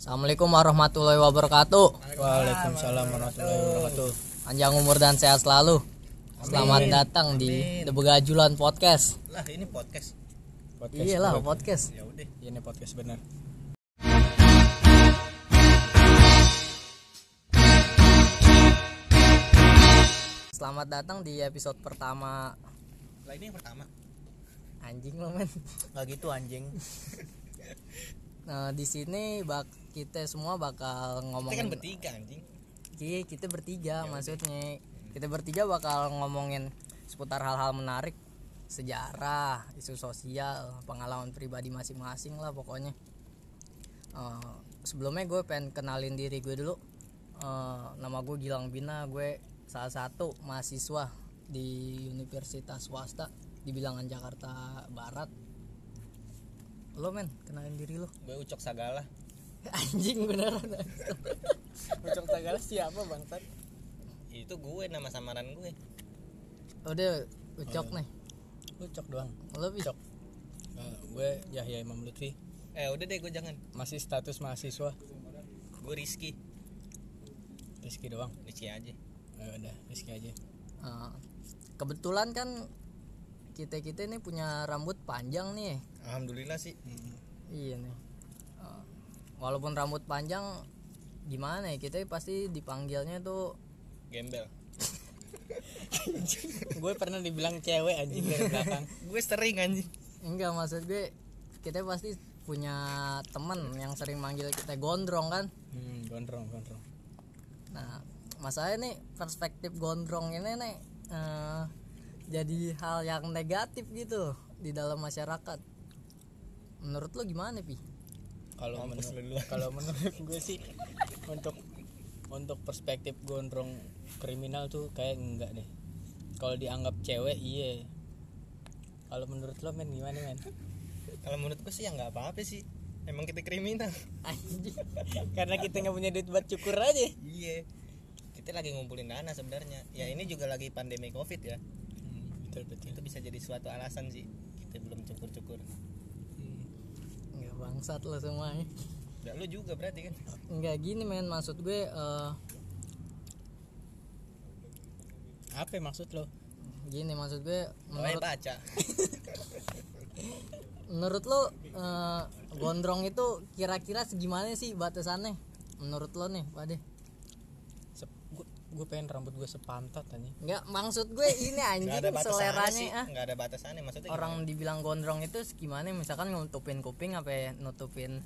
Assalamualaikum warahmatullahi wabarakatuh. Waalaikumsalam warahmatullahi wabarakatuh. Panjang umur dan sehat selalu. Selamat datang di The Begajulan Podcast. Lah ini podcast. Podcast. Iyalah podcast. Ya udah. Ini podcast benar. Selamat datang di episode pertama Lah ini yang pertama. anjing lo men. Gak gitu anjing. Nah, di sini bak kita semua bakal Kita kan bertiga anjing. Iya, kita bertiga maksudnya. Kita bertiga bakal ngomongin seputar hal-hal menarik, sejarah, isu sosial, pengalaman pribadi masing-masing lah pokoknya. Eh, sebelumnya gue pengen kenalin diri gue dulu. Eh, nama gue Gilang Bina, gue salah satu mahasiswa di Universitas Swasta di Bilangan Jakarta Barat. Lo men, kenalin diri lo. Gue ucok sagala. Anjing beneran. Ucok Tagala siapa bangsat? Itu gue nama samaran gue. Udah ucok nih. Ucok doang. Lo bisa Ucok. Eh, gue Yahya Imam Lutfi. Eh udah deh gue jangan. Masih status mahasiswa. Gue Rizky. Rizky doang. Rizky aja. Eh, udah Rizky aja. Uh, kebetulan kan kita kita ini punya rambut panjang nih Alhamdulillah sih. iya nih Uh, walaupun rambut panjang gimana ya kita pasti dipanggilnya tuh Gembel. gue pernah dibilang cewek anjing dari belakang. gue sering anjing. enggak maksud gue kita pasti punya temen yang sering manggil kita gondrong kan Hmm, gondrong, gondrong. nah masalahnya nih perspektif gondrong ini nih eh, jadi hal yang negatif gitu di dalam masyarakat menurut lo gimana pi Kalau menurut kalau menurut gue sih untuk untuk perspektif gondrong kriminal tuh kayak enggak deh. Kalau dianggap cewek iya. Kalau menurut lo men gimana men? Kalau menurut gue sih ya nggak apa-apa sih. Emang kita kriminal. Karena kita nggak punya duit buat cukur aja. iya. Kita lagi ngumpulin dana sebenarnya. Ya ini juga lagi pandemi covid ya. Hmm, betul betul. Itu bisa jadi suatu alasan sih. Kita belum cukur-cukur. nggak bangsat lo semua ya. Lu juga berarti kan. nggak gini men maksud gue eh, Apa maksud lo? gini maksud gue menurut baca. menurut lo eh, gondrong itu kira-kira segimana sih batasannya menurut lo nih Pade gue pengen rambut gue sepantat anjing. nggak maksud gue ini anjing ada batasannya seleranya sih. ah Nggak ada batasannya maksudnya. orang dibilang gondrong itu gimana misalkan nutupin kuping apa ya, nutupin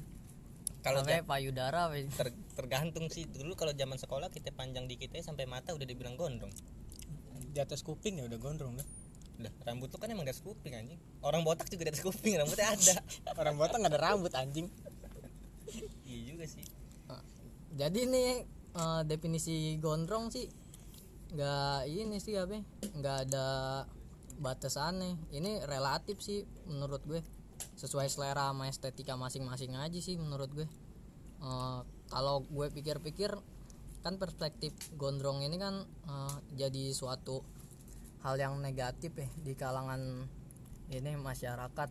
Kalau ya, payudara apa ya. Ter- tergantung sih dulu kalau zaman sekolah kita panjang dikit ya sampai mata udah dibilang gondrong Di atas kuping ya udah gondrong dah. udah rambut tuh kan emang di atas kuping anjing orang botak juga di atas kuping rambutnya ada Orang botak nggak ada rambut anjing. iya juga sih Eh, jadi nih eh, definisi gondrong sih nggak ini sih apa ya, nggak ada batasannya ini relatif sih menurut gue. Sesuai selera sama estetika masing-masing aja sih menurut gue. Eh, kalau gue pikir-pikir kan perspektif gondrong ini kan eh, jadi suatu hal yang negatif ya di kalangan ini masyarakat.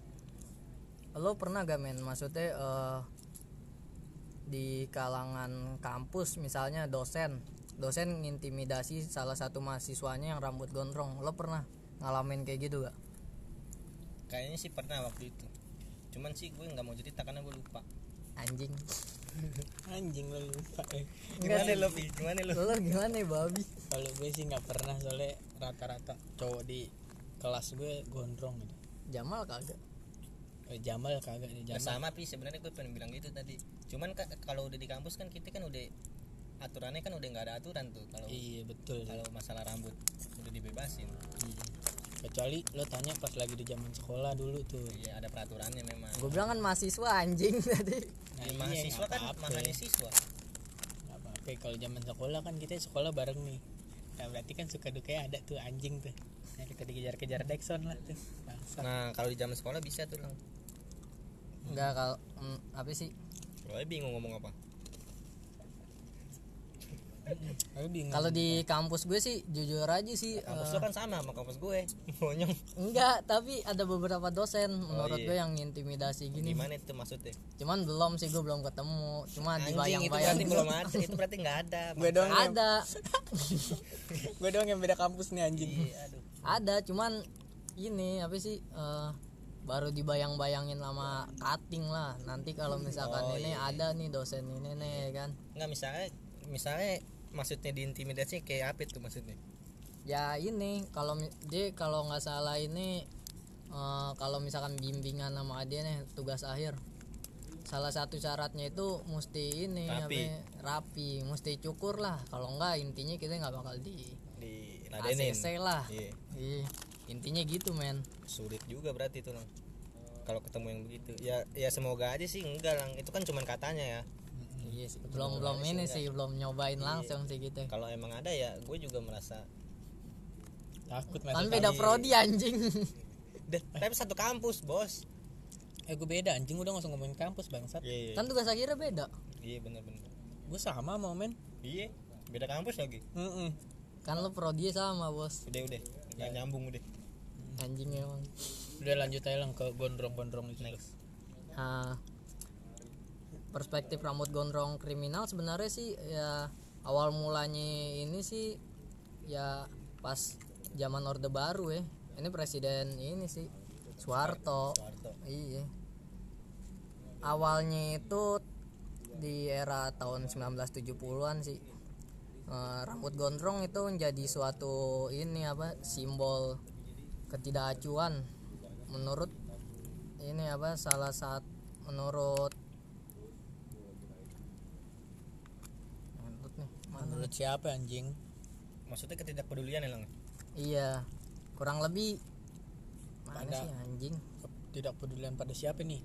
Lo pernah gak men? Maksudnya eh, di kalangan kampus misalnya dosen. Dosen ngintimidasi salah satu mahasiswanya yang rambut gondrong. Lo pernah ngalamin kayak gitu gak kayaknya sih pernah waktu itu. Cuman sih gue nggak mau cerita karena gue lupa. Anjing. Anjing lo lupa. eh. Enggak gimana lo gimana lo? Lo gimana ya babi? Kalau gue sih nggak pernah soalnya rata-rata cowok di kelas gue gondrong gitu. Jamal kagak Jamal kagak nih Ya, Jamal. sama pi sebenarnya gue pengen bilang gitu tadi cuman ka- kalau udah di kampus kan kita kan udah aturannya kan udah nggak ada aturan tuh kalau Iya betul. kalau masalah rambut udah dibebasin Iya. Kecuali lo tanya pas lagi di zaman sekolah dulu tuh. iya ada peraturannya memang gue bilang kan mahasiswa anjing tadi Nah, Ya, iya, mahasiswa kan apa-apa. makanya siswa Nggak apa-apa. Kalau zaman sekolah kan kita sekolah bareng nih. Nah, berarti kan suka dukanya ada tuh anjing tuh. Nah, kita dikejar-kejar Dexon lah tuh. Bangsa. nah kalau di zaman sekolah bisa tuh lang nggak kalau mm, apa sih? Lo bingung ngomong apa? Kalau di kampus gue sih jujur aja sih kampus eh, lo kan sama sama kampus gue monyong. Enggak tapi ada beberapa dosen menurut iya. gue yang intimidasi gini. Gimana itu maksudnya? Cuman belum sih gue belum ketemu. Cuman anjing itu dibayang-bayang berarti belum ada itu berarti nggak ada. Gue doang yang, ada. Gue doang yang beda kampus nih anjing. Iya, aduh. Ada cuman ini apa sih eh, baru dibayang-bayangin sama cutting lah. Nanti kalau misalkan Oh, ini iya, ada nih dosen ini nih kan? Nggak misalnya misalnya maksudnya diintimidasi kayak apa itu maksudnya? Ya ini kalau dia kalau nggak salah ini eh, kalau misalkan bimbingan sama dia nih tugas akhir. Salah satu syaratnya itu mesti ini Rapi. apa ya, rapi. Mesti cukur lah. Kalau enggak intinya kita nggak bakal di di ACC lah. Iya. Iya. Intinya gitu men. Sulit juga berarti itu lang kalau ketemu yang begitu. Ya ya semoga aja sih enggak lang itu kan cuman katanya ya. Iya sih belum belum ini sih belum nyobain langsung sih gitu. Kalau emang ada ya gue juga merasa Takut kan beda prodi anjing. Tapi satu kampus bos. Eh gue beda anjing. Udah nggak usah ngomongin kampus bangsat. iya iya kan tugas akhirnya beda. Iya bener-bener. Gue sama mau men. iya beda kampus lagi. Heeh. kan lo prodi sama bos. Udah udah nggak nyambung udah anjing emang. Udah lanjut aja lang ke gondrong-gondrong itu. next. Nah, perspektif rambut gondrong kriminal sebenarnya sih ya awal mulanya ini sih ya pas zaman orde baru ya. Ini presiden ini sih Soeharto. Soeharto. Iya. Awalnya itu di era tahun 1970-an sih Eh, rambut gondrong itu menjadi suatu ini apa simbol ketidakacuan. Menurut ini apa salah satu menurut menurut nih mana Menurut siapa anjing? maksudnya ketidakpedulian ya lang? Iya kurang lebih. Mana Pada- sih anjing? Tidak pedulian pada siapa nih?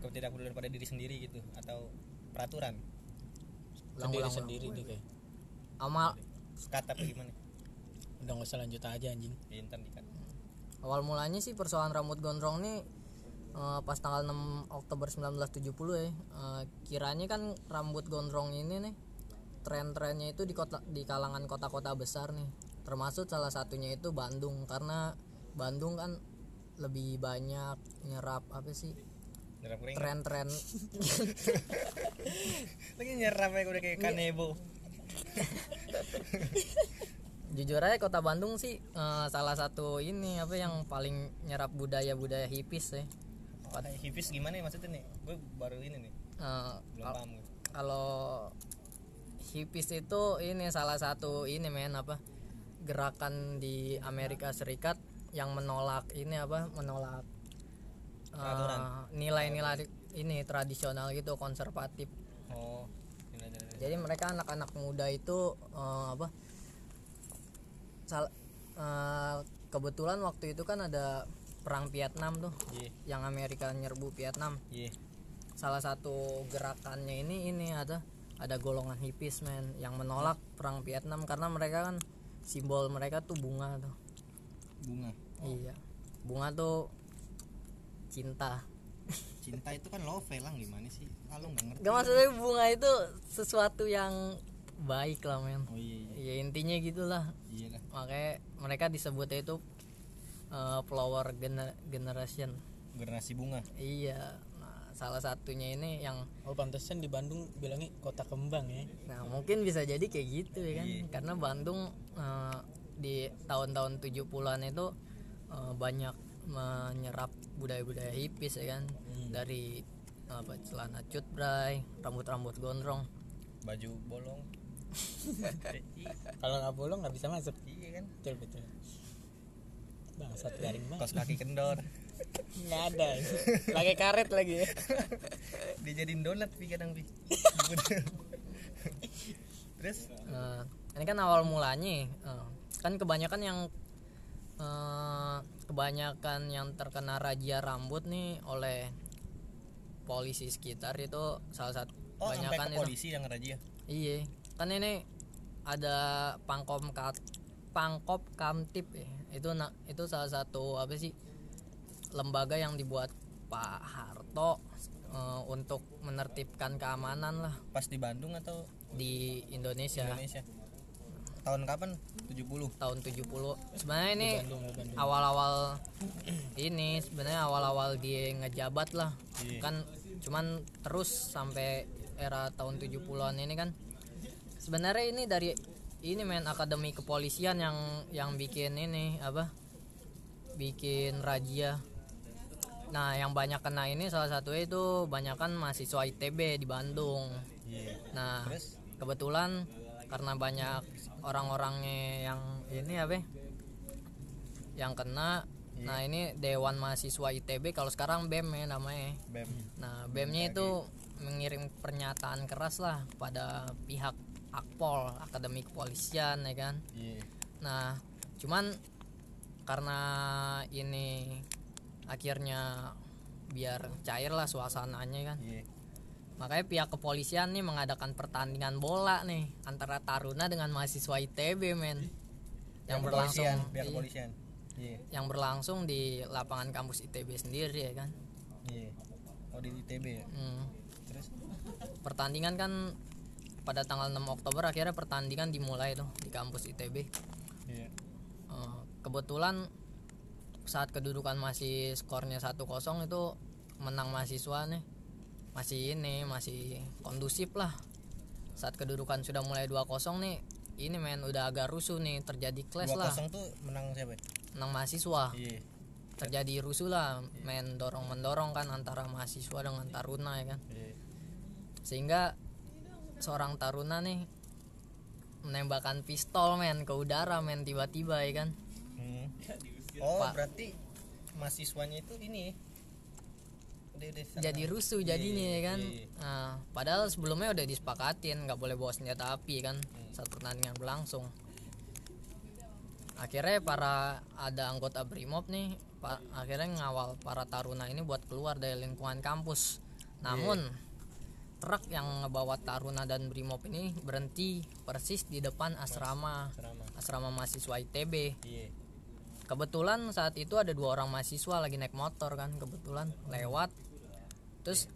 ketidakpedulian pada diri sendiri gitu atau peraturan? Ke diri ulang-ulang sendiri deh kayak. Amal kata apa gimana? Udah nggak usah lanjut aja anjing. ya, ntar dikat. Awal mulanya sih persoalan rambut gondrong nih eh, pas tanggal 6 Oktober 1970 ya Eh, kiranya kan rambut gondrong ini nih tren-trennya itu di kota di kalangan kota-kota besar nih. Termasuk salah satunya itu Bandung karena Bandung kan lebih banyak nyerap apa sih? Nyerap tren-tren. Lagi nyerap ya udah kayak kanebo jujur aja kota Bandung sih eh, salah satu ini apa yang paling nyerap budaya-budaya hipis ya Pada hipis gimana ya maksudnya nih? Gue baru ini nih. Eh, belum paham gue kalau hipis itu ini salah satu ini men apa gerakan di Amerika Serikat yang menolak ini apa menolak eh, nilai-nilai ini tradisional gitu konservatif. Oh jadi mereka anak-anak muda itu eh, apa sal eh, kebetulan waktu itu kan ada perang Vietnam tuh iya. yang Amerika nyerbu Vietnam. Iya. Salah satu gerakannya ini ini ada ada golongan hipis men yang menolak perang Vietnam karena mereka kan simbol mereka tuh bunga tuh. Bunga? Iya. Bunga tuh cinta cinta itu kan love lang gimana sih? Ah, lo nggak ngerti. Gak maksudnya bunga itu sesuatu yang baik lah men. Oh iya iya. Ya intinya gitulah. Iya lah. Makanya mereka disebutnya itu eh, flower gener- generation. Generasi bunga. Iya. Nah, salah satunya ini yang Oh pantesan di Bandung bilangnya kota kembang ya. Nah mungkin bisa jadi kayak gitu ya kan? Iya. Karena Bandung eh, di tahun-tahun 70-an itu eh, banyak menyerap budaya-budaya hipis ya kan Dari apa celana cutbray, rambut-rambut gondrong baju bolong Kalau nggak bolong nggak bisa masuk. iya kan Betul betul. Bangsat garing banget. kos kaki kendor Nggak ada. Lagi karet lagi ya. dijadiin donat pi kadang pi terus Eh, Ini kan awal mulanya eh, Kan kebanyakan yang eh, Kebanyakan yang terkena razia rambut nih oleh polisi sekitar itu salah satu oh sampai kebanyakan ke itu. polisi yang razia? Iya, kan ini ada pangkom kat, pangkop kamtip ya. Itu nak itu salah satu apa sih lembaga yang dibuat Pak Harto eh, untuk menertibkan keamanan lah pas di Bandung atau di Indonesia. Indonesia tahun kapan? 70 tahun 70 sebenarnya ini awal-awal ini sebenarnya awal-awal dia ngejabat lah. Iya. kan cuman terus sampai era tahun 70-an ini kan. Sebenarnya ini dari ini men akademi kepolisian yang yang bikin ini apa? Bikin razia nah yang banyak kena ini salah satu itu banyak kan mahasiswa ITB di Bandung. Iya. Nah terus? kebetulan karena banyak orang-orangnya yang ini apa ya, yang kena. Nah ini Dewan Mahasiswa ITB kalau sekarang BEM ya namanya. Bem nah BEM-nya itu mengirim pernyataan keras lah pada pihak Akpol Akademi Kepolisian ya kan? Iya. Nah cuman karena ini akhirnya biar cair lah suasananya kan. Iya Makanya pihak kepolisian nih mengadakan pertandingan bola nih antara Taruna dengan mahasiswa ITB men. Yang berlangsung kepolisian, pihak iya, kepolisian iya yang berlangsung di lapangan kampus ITB sendiri ya kan. iya oh di ITB ya Hmm. terus Pertandingan kan pada tanggal 6 Oktober akhirnya pertandingan dimulai tuh di kampus ITB. iya Eh, kebetulan saat kedudukan masih skornya 1-0 itu menang mahasiswa nih. Masih ini masih kondusif lah. Saat kedudukan sudah mulai 2-0 nih, ini men udah agak rusuh nih, terjadi clash dua lah. kosong tuh menang siapa ya? Menang mahasiswa. iya Terjadi rusuh lah, men dorong mendorong kan antara mahasiswa dengan taruna ya kan. iya Sehingga seorang taruna nih menembakkan pistol men ke udara men tiba-tiba ya kan. Hmm. oh Pak. berarti mahasiswanya itu ini udah, udah sana. jadi rusuh jadinya ya kan? iya. nah, padahal sebelumnya udah disepakatin nggak boleh bawa senjata api kan? Saat pertandingan berlangsung. Akhirnya para ada anggota brimob nih pa- akhirnya ngawal para taruna ini buat keluar dari lingkungan kampus. Namun truk yang ngebawa taruna dan brimob ini berhenti persis di depan asrama. Serama. asrama mahasiswa ITB iya kebetulan saat itu ada dua orang mahasiswa lagi naik motor kan kebetulan lewat. Terus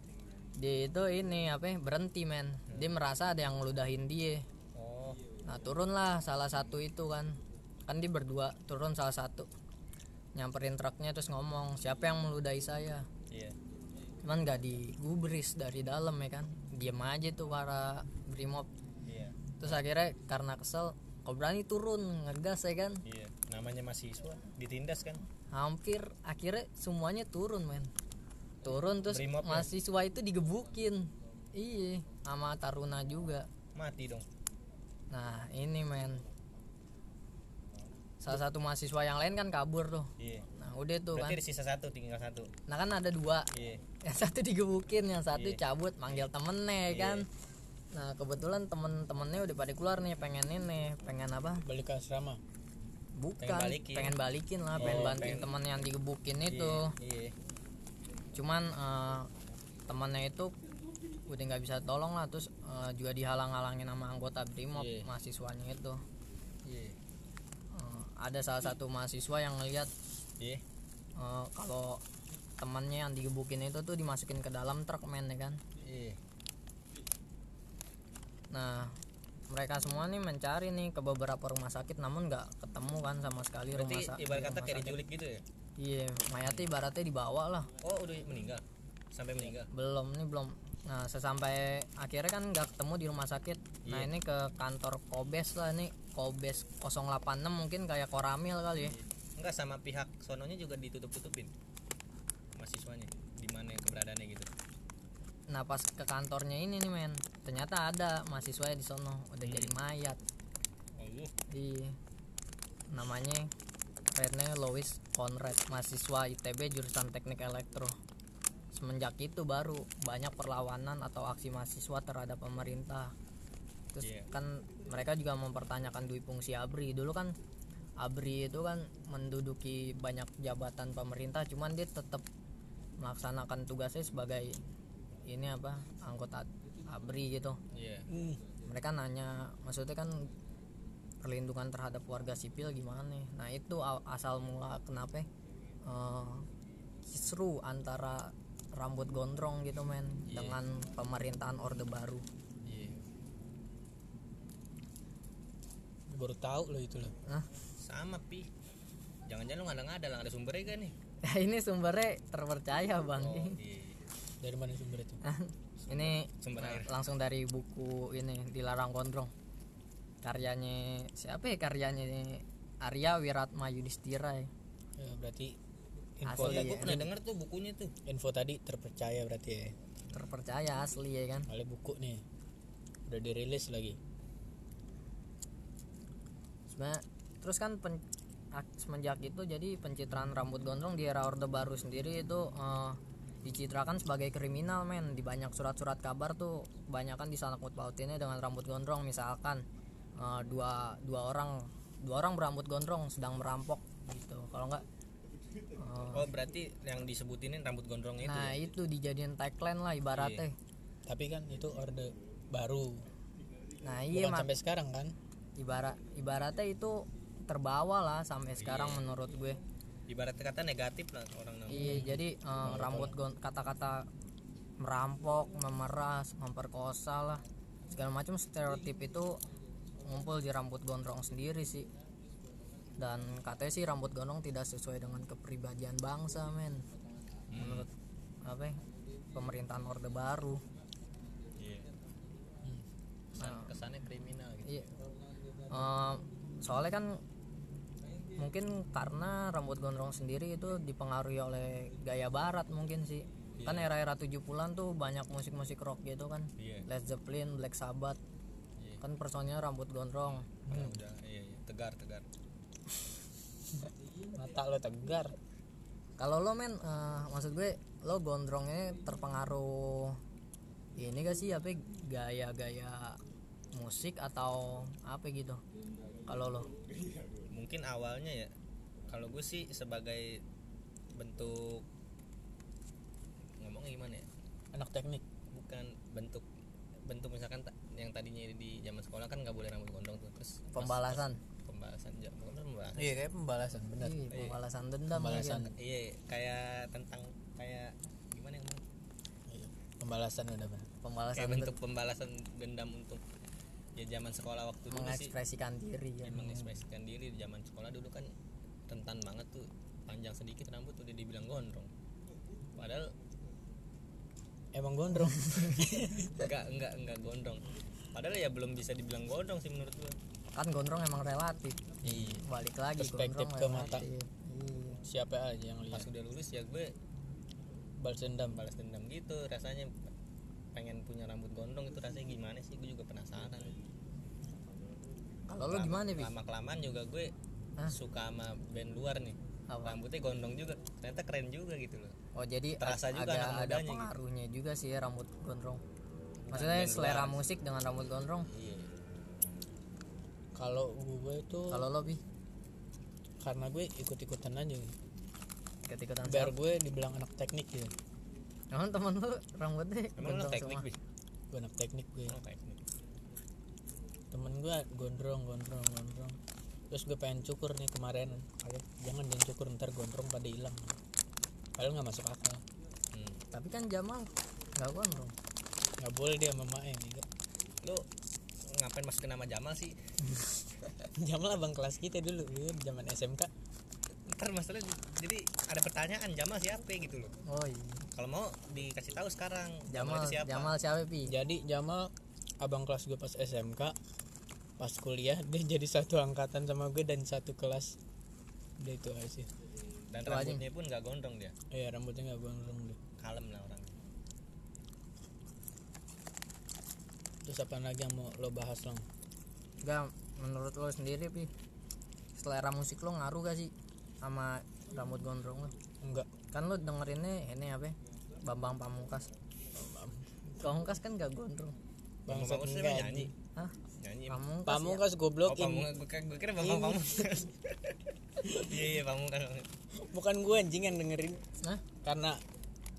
dia itu ini apa ya, berhenti men. Dia merasa ada yang ngeludahin dia. Oh. Nah turunlah salah satu itu kan. Kan dia berdua turun salah satu. Nyamperin truknya terus ngomong siapa yang meludahi saya? Iya. Cuman nggak digubris dari dalam ya kan. Diam aja tuh para brimob. Iya. Terus akhirnya karena kesel kau berani turun ngegas ya kan? Iya namanya mahasiswa ditindas kan? Hampir akhirnya semuanya turun men. Turun terus Brimob ya? mahasiswa itu digebukin. Iya sama taruna juga. Mati dong. Nah ini men. Salah satu mahasiswa yang lain kan kabur tuh. Iya. Nah udah tuh kan. berarti ada sisa satu tinggal satu. Nah kan ada dua. Iya. Yang satu digebukin yang satu Iya. cabut manggil temennya ya Iya. kan. Nah kebetulan temen-temennya udah pada keluar nih pengen ini pengen apa? Balik ke asrama bukan Pengen balikin. pengen balikin lah pengen Oh, bantuin pengen- temen yang digebukin itu. iya. Cuman eh, temannya itu udah nggak bisa tolong lah terus eh, juga dihalang-halangin sama anggota brimob Iya. mahasiswanya itu. Iya. Eh, ada salah satu mahasiswa yang ngelihat iya. eh, kalau temannya yang digebukin itu tuh dimasukin ke dalam truk men ya kan? Iya. Nah mereka semua nih mencari nih ke beberapa rumah sakit namun nggak ketemu kan sama sekali rumah berarti sakit ibarat kata kayak diculik gitu ya? Iya mayatnya ibaratnya dibawa lah. Oh udah meninggal? Sampai meninggal? Belum nih belum. Nah sesampai akhirnya kan nggak ketemu di rumah sakit. Nah ini ke kantor Kobes lah nih Kobes 086 mungkin kayak Koramil kali ya. Enggak sama pihak sononya juga ditutup tutupin mahasiswanya di mana keberadaannya gitu nah pas ke kantornya ini nih men. Ternyata ada mahasiswa di sono udah jadi mayat. Oh di namanya Rene Louis Conrad mahasiswa ITB jurusan teknik elektro. Semenjak itu baru banyak perlawanan atau aksi mahasiswa terhadap pemerintah. Terus Iya. kan mereka juga mempertanyakan dui fungsi ABRI. Dulu kan ABRI itu kan menduduki banyak jabatan pemerintah cuman dia tetap melaksanakan tugasnya sebagai ini apa anggota ABRI gitu. Iya. Mereka nanya maksudnya kan perlindungan terhadap warga sipil gimana nah itu asal mula kenapa eh, kisru antara rambut gondrong gitu men Iya. dengan pemerintahan orde baru. Iya. Baru tahu loh itu loh. Hah? sama pi. Jangan-jangan lu ngada-ngada lah ada sumbernya kan nih? Ini sumbernya terpercaya bang. Oh iya dari mana sumber itu? Ini Sumber air. langsung dari buku ini dilarang gondrong. Karyanya siapa ya? Karyanya Arya Wiratma Yudhistira ya. Ya, berarti info Asli ya. gue pernah denger tuh bukunya tuh. Info tadi terpercaya berarti ya. Terpercaya asli ya kan? Kali buku nih. Udah dirilis lagi. Sebenarnya terus kan pen- ak- semenjak itu jadi pencitraan rambut gondrong di era orde baru sendiri itu eh, dicitrakan sebagai kriminal men. Di banyak surat-surat kabar tuh kebanyakan disangkut pautinnya dengan rambut gondrong. Misalkan eh, dua dua orang dua orang berambut gondrong sedang merampok gitu. Kalau enggak eh, oh berarti yang disebutin rambut gondrong itu nah ya? itu dijadiin tagline lah ibaratnya. Tapi kan itu orde baru. Nah iya bukan sampai sekarang kan? Ibarat ibaratnya itu terbawa lah sampai sekarang menurut gue ibaratnya kata negatif lah orang namanya Iya, jadi eh, rambut kata-kata merampok, memeras, memperkosa lah, segala macam stereotip itu ngumpul di rambut gondrong sendiri sih. Dan katanya sih rambut gondrong tidak sesuai dengan kepribadian bangsa, men. Menurut apa? ya, Pemerintahan Orde Baru. iya Kesan- kesannya kriminal gitu Iya. Eh, soalnya kan mungkin karena rambut gondrong sendiri itu dipengaruhi oleh gaya barat mungkin sih. Kan era-era 70-an tuh banyak musik-musik rock gitu kan. iya Led Zeppelin, Black Sabbath. Iya. Kan personnya rambut gondrong. Karena udah iya, iya tegar tegar mata lo tegar Kalau lo men eh, maksud gue lo gondrongnya terpengaruh ini gak sih apa gaya-gaya musik atau apa gitu? Kalau lo mungkin awalnya ya kalau gue sih sebagai bentuk ngomongnya gimana ya? Anak teknik. Bukan bentuk bentuk misalkan yang tadinya di zaman sekolah kan nggak boleh rambut gondrong tuh terus pas- pembalasan. pembalasan ja- bukan pembalasan. Iya kayak pembalasan benar Iya, pembalasan dendam pembalasan. mungkin. iya kayak tentang kayak gimana yang iya. pembalasan udah benar Pembalasan kayak dendam. bentuk pembalasan dendam untuk ya zaman sekolah waktu dulu sih mengekspresikan diri ya. ya, mengekspresikan diri di zaman sekolah dulu kan rentan banget tuh panjang sedikit rambut udah dibilang gondrong. Padahal emang gondrong? Enggak enggak enggak gondrong. Padahal ya belum bisa dibilang gondrong sih menurut gua. Kan gondrong emang relatif. iya. Balik lagi Perspektif gondrong ke mata. Iya. siapa aja yang pas lihat udah lulus ya gue balas dendam. balas dendam gitu rasanya pengen punya rambut gondrong itu rasanya gimana sih gue juga penasaran Kalau lo gimana, Bi? lama kelamaan juga gue Hah? suka sama band luar nih Apa? rambutnya gondrong juga ternyata keren juga gitu loh Oh, jadi Terasa juga ada ada gitu. pengaruhnya juga sih ya rambut gondrong. Maksudnya band selera luar. musik dengan rambut gondrong. iya kalau gue itu Kalau lo bi karena gue ikut-ikutan aja ketika biar gue dibilang anak teknik gitu Emang temen lu rambutnya emang gondrong teknik semua? bis gue anak teknik gue oh, teknik. Temen gue gondrong gondrong gondrong. Terus gue pengen cukur nih kemarin. Ayo, jangan jangan cukur ntar gondrong pada hilang. Padahal nggak masuk akal. Hmm. Tapi kan Jamal nggak gondrong. nggak boleh dia sama Mae juga lo ngapain masukin nama Jamal sih? Jamal abang kelas kita dulu dulu zaman SMK ntar masalah jadi ada pertanyaan Jamal siapa gitu loh. Oh iya. Kalau mau dikasih tahu sekarang Jamal itu siapa Jamal siapa pi? jadi Jamal abang kelas gue pas SMK pas kuliah dia jadi satu angkatan sama gue dan satu kelas udah itu aja sih dan Itu aja. rambutnya pun nggak gondrong dia eh rambutnya nggak gondrong deh kalem lah orang terus apa lagi yang mau lo bahas long Gak menurut lo sendiri pi selera musik lo ngaruh gak sih sama rambut gondrong lo? enggak Kan lo dengerinnya ini apa? Ya? Bambang Pamungkas. Pamungkas kan gak gondrong. Bang bangsat Pamungkas nyanyi. Hah? nyanyi Pamungkas. pamungkas oh goblokin pamungkas gue kira, gue kira bang pamungkas iya iya pamungkas bukan gue anjing yang dengerin Ya? Hah? karena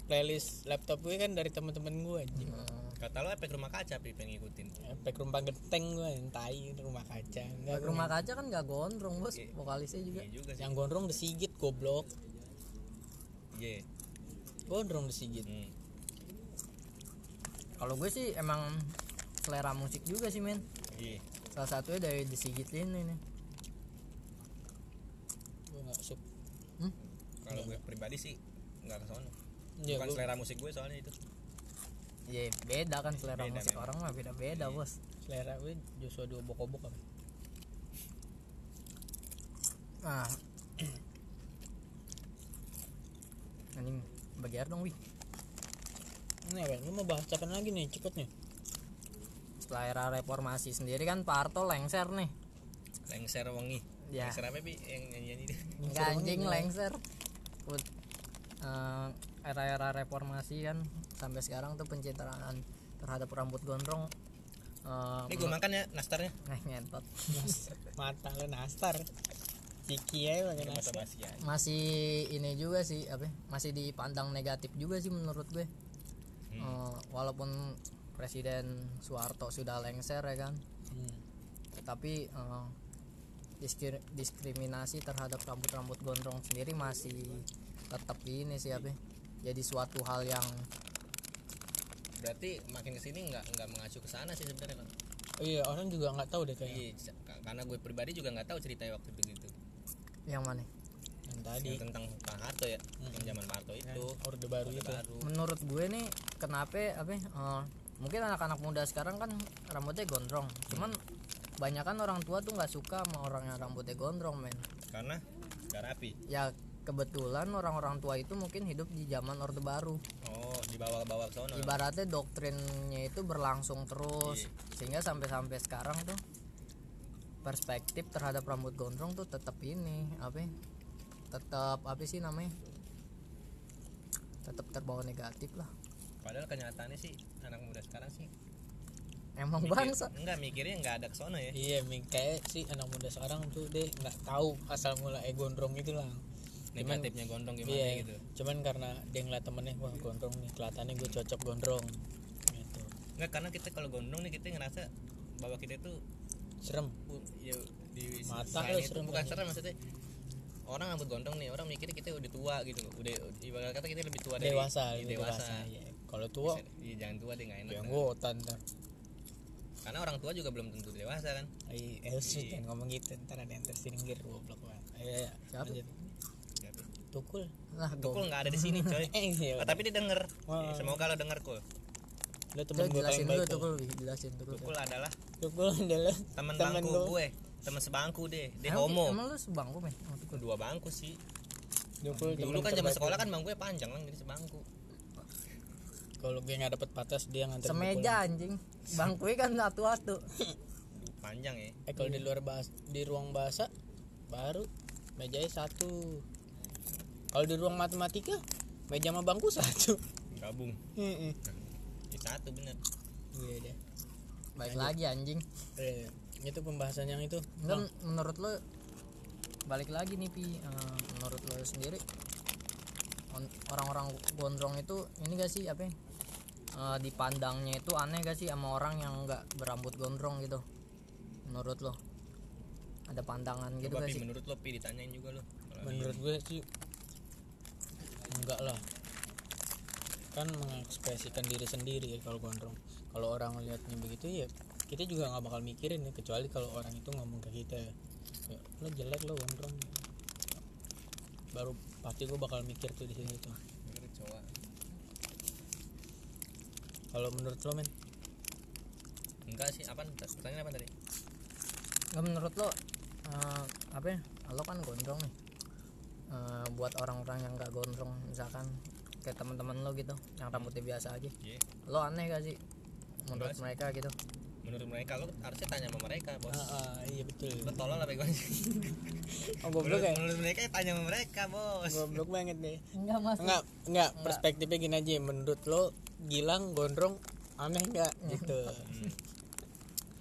playlist laptop gue kan dari teman-teman gue anjing Hmm. kata lo efek rumah kaca pi pengen ngikutin efek rumah genteng gue yang tai rumah kaca enggak Efek rumah kaca kan gak gondrong bos, vokalisnya juga. iya juga sih yang gondrong The Sigit goblok iya gondrong disigit Hmm. kalau gue sih emang selera musik juga sih men Iya. salah satunya dari disigit ini nih gue nggak suka hmm? Kalau gue pribadi sih nggak ke sono. ya Bukan gue selera musik gue soalnya itu. ya beda kan selera Beda musik memang. orang mah beda beda Iya. bos selera gue Joshua dua bokobok apa nah anjing bagi air dong wih. Ini apa lu mau bahas apa lagi nih cepet nih setelah era reformasi sendiri kan Pak Harto lengser nih. Lengser wengi. ya. Lengser apa bi yang nyanyi itu? Anjing lengser. Put, eh, era-era reformasi kan sampai sekarang tuh pencitraan terhadap rambut gondrong eh, Ini gue makan ya nastarnya. eh, ngentot. Mata lu nastar ciki ya masih ini juga sih apa ya, masih dipandang negatif juga sih menurut gue Eh, walaupun Presiden Soeharto sudah lengser ya kan Hmm. tapi eh, diskri- diskriminasi terhadap rambut-rambut gondrong sendiri masih tetap ini sih apa ya, jadi suatu hal yang Berarti makin ke sini nggak nggak mengacu ke sana sih sebenarnya kan. oh iya orang juga nggak tahu deh kayaknya Iya, karena gue pribadi juga nggak tahu ceritanya waktu itu gitu. Yang mana yang tadi Yang tentang Pak Harto ya, yang zaman Pak Harto itu. orde baru Orde itu baru. menurut gue nih kenapa apa ya, eh, mungkin anak-anak muda sekarang kan rambutnya gondrong cuman banyak kan orang tua tuh nggak suka sama orang yang rambutnya gondrong men Karena nggak rapi. ya kebetulan orang-orang tua itu mungkin hidup di zaman orde baru Oh, dibawa-bawa ke sono. ibaratnya doktrinnya itu berlangsung terus Iya. sehingga sampai-sampai sekarang tuh perspektif terhadap rambut gondrong tuh tetap ini apa ya, tetap apa sih namanya? Tetap terbawa negatif lah. Padahal kenyataannya sih anak muda sekarang sih. Emang mikir- bangsa. enggak mikirnya nggak ada ke sono ya. iya kayak sih anak muda sekarang tuh deh nggak tahu asal mula eh gondrong itu lah. Cuman- Negatifnya gondrong gimana iya gitu. cuman karena dia ngeliat temennya wah gondrong nih kelihatannya gue cocok gondrong gitu. Enggak karena kita kalau gondrong nih kita ngerasa bahwa kita itu serem. Ya di Mata lu serem bukan serem maksudnya orang rambut gondrong nih orang mikirnya kita udah tua gitu. Loh udah ibarat kata kita lebih tua dari dewasa iya, lebih dewasa, dewasa iya. kalau tua Iya, jangan tua deh nggak enak yang tuh karena orang tua juga belum tentu dewasa kan? Iya, eh, sus, jangan ngomong gitu ntar ada yang tersinggir goblok banget. Ayo ayo Siapa? lanjut. Siapa? tukul. Lah Tukul nggak ada di sini coy. Eh iya Oh, tapi dia denger. Wah. semoga lo denger kul lo Coba temen gue jelasin paling dulu baik tuh tuh. Kul, Wih, jelasin tuh. Kul. Tukul adalah tukul adalah teman Temen bangku lo. gue teman sebangku deh dia Emang- homo. emang lu sebangku men? Oh, Tukul. dua bangku sih. Tukul dulu kan zaman sekolah kan bangku panjang kan jadi sebangku. Kalau gue nggak dapet patas dia nganter semeja anjing. Bangkunya kan atu-atu panjang ya. Eh kalau di luar bahas di ruang bahasa baru mejanya satu. Kalau di ruang matematika meja sama bangku satu. Gabung. Heeh. di satu bener. Iya deh baik lagi anjing. Eh, itu pembahasan yang itu. Kan menurut lo balik lagi nih pi. Eh, menurut lo sendiri orang-orang gondrong itu ini gak sih apa ya, eh, dipandangnya itu aneh gak sih sama orang yang nggak berambut gondrong gitu? Menurut lo ada pandangan gitu coba gak pi sih? menurut lo pi ditanyain juga lo menurut gue sih enggak lah kan mengekspresikan diri sendiri ya kalau gondrong. Kalau orang lihatnya begitu ya kita juga nggak bakal mikirin ya kecuali kalau orang itu ngomong ke kita. Ya, lo jelek lo gondrong. Baru pasti gue bakal mikir tuh di sini tuh. Kalau menurut lo men? Enggak sih apa pertanyaan apa tadi? Nggak menurut lo eh, apa ya? Lo kan gondrong nih. Eh, buat orang-orang yang nggak gondrong misalkan kayak teman-teman lo gitu yang rambutnya biasa aja. Iya. lo aneh gak sih? Menurut mereka gitu. Menurut mereka lo harusnya tanya sama mereka bos. Ah, ah, iya betul. Lo tolol apa gue oh menurut, goblok ya? menurut mereka ya tanya sama mereka bos. Goblok banget deh. Enggak mas. Enggak enggak perspektifnya gini aja. Menurut lo Gilang gondrong aneh enggak gitu.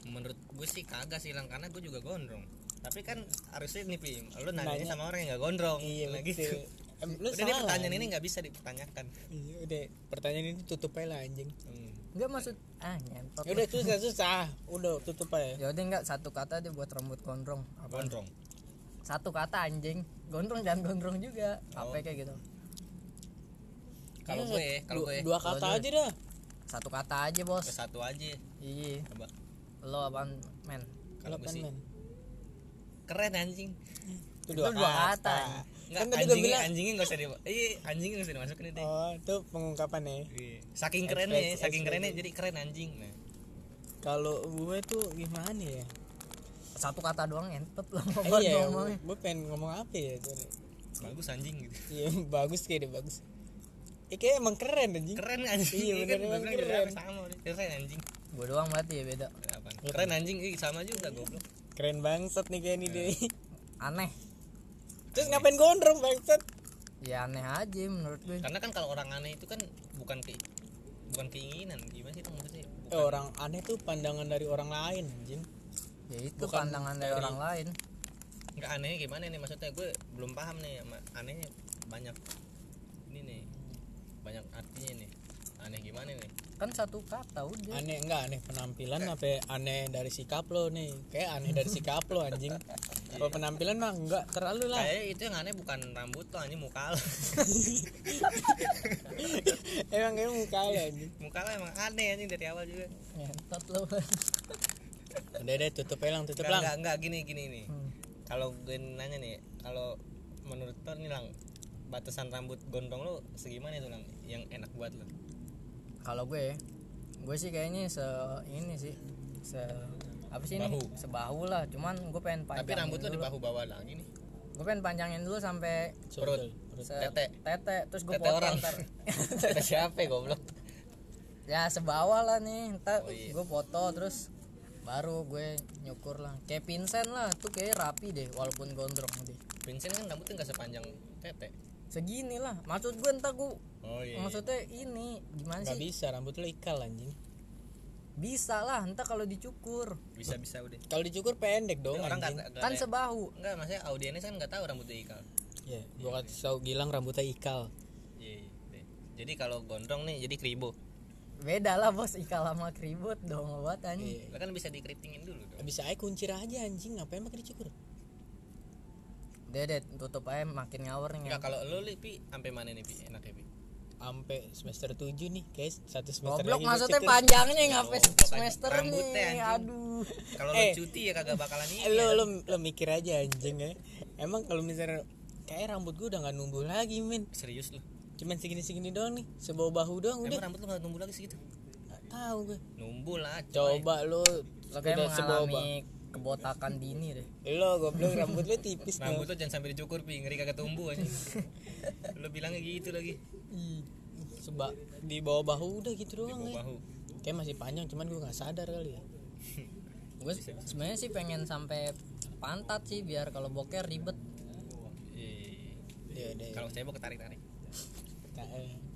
Menurut gue sih kagak sih lang karena gue juga gondrong. Tapi kan harusnya nih pi lo nanya Nanya. sama orang yang gak gondrong. Iya nah betul. gitu Em, lu udah nih salah, pertanyaan ini nggak bisa dipertanyakan. Iya udah. Pertanyaan ini tutup aja lah anjing. Hmm. enggak maksud ah nyentot ya udah susah susah. Udah tutup aja. Ya udah enggak satu kata deh buat rambut gondrong. Apa? Gondrong. Satu kata anjing. Gondrong jangan gondrong juga. Apa Oh. kayak gitu? Kalau gue ya, kalau gue dua kata gue- aja dah. Satu kata aja bos. Ke satu aja. Iya. Coba. Lo apaan men? Kalau gue sih men? keren anjing. Itu Itu dua kata. Enggak, kan tadi gue anjingnya, bilang. anjingnya nggak usah di iya anjingnya nggak usah dimasukin deh oh itu pengungkapan ya? Iya. saking kerennya Ekspresi- saking kerennya ekspresi. jadi keren anjing. Nah. Kalau gue tuh gimana ya? Satu kata doang entet lo Eh, buat iya ngomongnya. gue pengen ngomong apa ya sorry. bagus anjing gitu. Iya bagus kayak deh bagus. Ya kayak emang keren anjing. Keren anjing. Iya, kan bener, juga keren. sama keren anjing. Gue doang berarti ya beda. Apaan? keren anjing Ih, sama juga goblok. Keren bangsat nih kayak ini deh aneh terus ngapain gondrong bangsat? Ya aneh aja menurut gue karena kan kalau orang aneh itu kan bukan ke bukan keinginan. Gimana sih itu maksudnya Eh, orang aneh tuh pandangan dari orang lain anjing. Ya itu Bukan pandangan dari dari- orang lain. Nggak aneh gimana nih? Maksudnya gue belum paham nih. Sama anehnya banyak ini nih. Banyak artinya nih. Aneh gimana nih kan satu kata udah aneh enggak aneh penampilan apa aneh dari sikap lo nih. Kayak aneh dari sikap lo anjing. Kalau penampilan mah enggak terlalu lah. Kayak itu yang aneh bukan rambut lo anjing muka lo. Emang kayak muka lo anjing. Muka lo emang aneh anjing dari awal juga. Entet lo. Udah deh tutup elang tutup lang. nggak nggak gini gini nih Hmm. kalau gue nanya nih kalau menurut lo nih lang batasan rambut gondrong lo segimana itu lang yang enak buat lo kalau gue gue sih kayaknya se ini sih se apa sih Bahu. ini sebahu lah cuman gue pengen panjangin tapi rambut lo di bahu bawah lagi nih gue pengen panjangin dulu sampai se Tete. tete terus gue Tete potong orang. ntar. Kata siapa ya, goblok? Ya sebawah lah nih ntar Oh, iya. gue foto terus baru gue nyukur lah. Kayak Vincent lah tuh kayak rapi deh walaupun gondrong deh. Vincent kan rambutnya nggak sepanjang tete segini lah maksud gue ntar gue oh iya maksudnya ini gimana nggak sih? bisa rambut lo ikal anjing. Bisa lah ntar kalau dicukur. Bisa bisa udah kalau dicukur pendek dong orang anjing. nggak kan sebahu. Enggak maksudnya audiensnya kan nggak tahu rambutnya ikal. Ya gua kasih tau Gilang rambutnya ikal. Iya iya, iya. jadi kalau gondrong nih jadi kribo beda lah bos. Ikal sama keribut dong buat anjing. Iya. Lah kan bisa dikeritingin dulu dong. Bisa aja kuncir aja anjing. Ngapain pakai dicukur deh tutup aja makin ngawur nih. Enggak kalau lo li pi sampai mana nih pi? Enaknya pi? Sampai semester 7 nih guys. Satu semester Goblok lagi maksudnya panjangnya ngapain goblok, semester rambutnya, nih. anjing. aduh. Kalau Eh. lo cuti ya kagak bakalan ini Eh, lo lo lo mikir aja anjing ya. Emang kalau misalnya kayak rambut gua udah nggak numbuh lagi men. Serius lo cuman segini segini doang nih sebawa bahu doang udah. emang rambut lo nggak tumbuh lagi segitu? Tahu gue numbuh lah coy. coba kayak udah sebawa bahu. mengalami kebotakan dini deh. Lo goblok rambut lo tipis rambut lo jangan sampai dicukur pi. Ngeri kagak tumbuh aja lo bilangnya gitu lagi. Ih, seba di bawah bahu udah gitu di doang bawah ya. bahu. Kayak masih panjang cuman gue nggak sadar kali ya. Gue sebenarnya sih pengen sampai pantat sih biar kalau boker ribet. Iya. ya udah kalau cebok ketarik. Tarik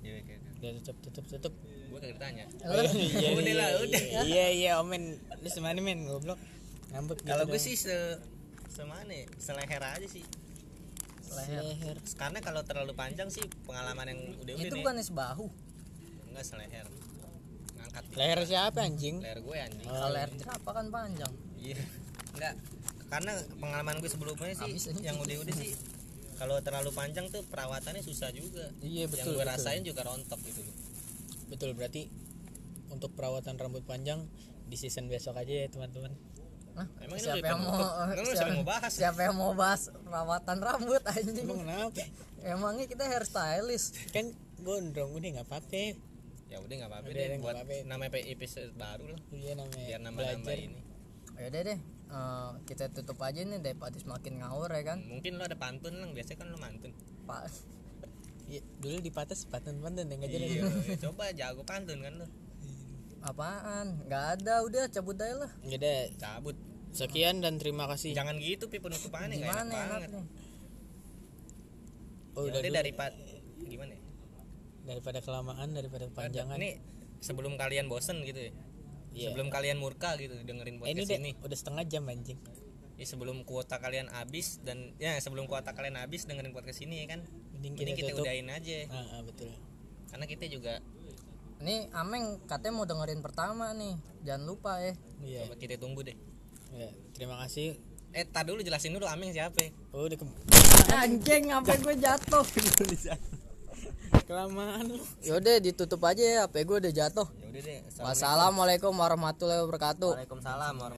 iya udah tutup tutup tutup gue kagak ditanya. Oh, iya, Udah iya, lah, iya, udah. iya iya omen lu semana men? Goblok ngambek gitu kalau gue sih se semana ya? seleher aja sih. Leher Leher. karena kalau terlalu panjang sih pengalaman yang udah udah itu bukan sebahu enggak seleher. Ngangkat. Dikit. leher siapa anjing? Leher gue anjing. Oh, leher jerapah kan panjang? Iya. Enggak. Karena pengalaman gue sebelumnya sih Habis aja. yang udah-udah sih kalau terlalu panjang tuh perawatannya susah juga. Iya yang betul gue betul. rasain juga rontok gitu. Loh betul berarti untuk perawatan rambut panjang di season besok aja ya teman-teman Nah, Emang ini siapa yang mau emang siapa yang mau bahas? siapa yang mau bahas? Perawatan rambut anjing. Emang kenapa? Emangnya kita hairstylist. Kan gondrong udah nggak apa-apa. Ya udah nggak apa-apa deh buat nama episode baru lah. Iya namanya biar belajar. ini. Yaudah deh eh, kita tutup aja nih daripada semakin ngawur ya kan? Mungkin lo ada pantun lah biasanya kan lo mantun. Pak Iya, dulu di patas pantun-pantun yang aja iya coba jago pantun kan lo apaan? Nggak ada udah cabut aja lah. Ya udah cabut. Sekian dan terima kasih. Jangan gitu pi. Penutupannya nggak enak gimana banget. enaknya? Oh, ya udah dulu. daripada gimana ya? daripada kelamaan daripada kepanjangan. ini sebelum kalian bosen gitu ya? Iya. sebelum kalian murka gitu dengerin Eh, ini podcast udah, ini. udah setengah jam anjing. Ya sebelum kuota kalian habis dan ya sebelum kuota kalian habis dengerin podcast ini ya kan? Mending mending kita, kita tutup. udahin aja. Ah, ah, betul. Karena kita juga ini Ameng katanya mau dengerin pertama nih. Jangan lupa ya iya. Coba kita tunggu deh. Ya, terima kasih. Eh tar dulu jelasin dulu Aming siapa. Oh udah ke anjing ngapain gue jatuh? Kelamaan lu. Yaudah ditutup aja ya HP gue udah jatuh. Ya udah deh wassalamualaikum warahmatullahi wabarakatuh. Waalaikumsalam warahmatullahi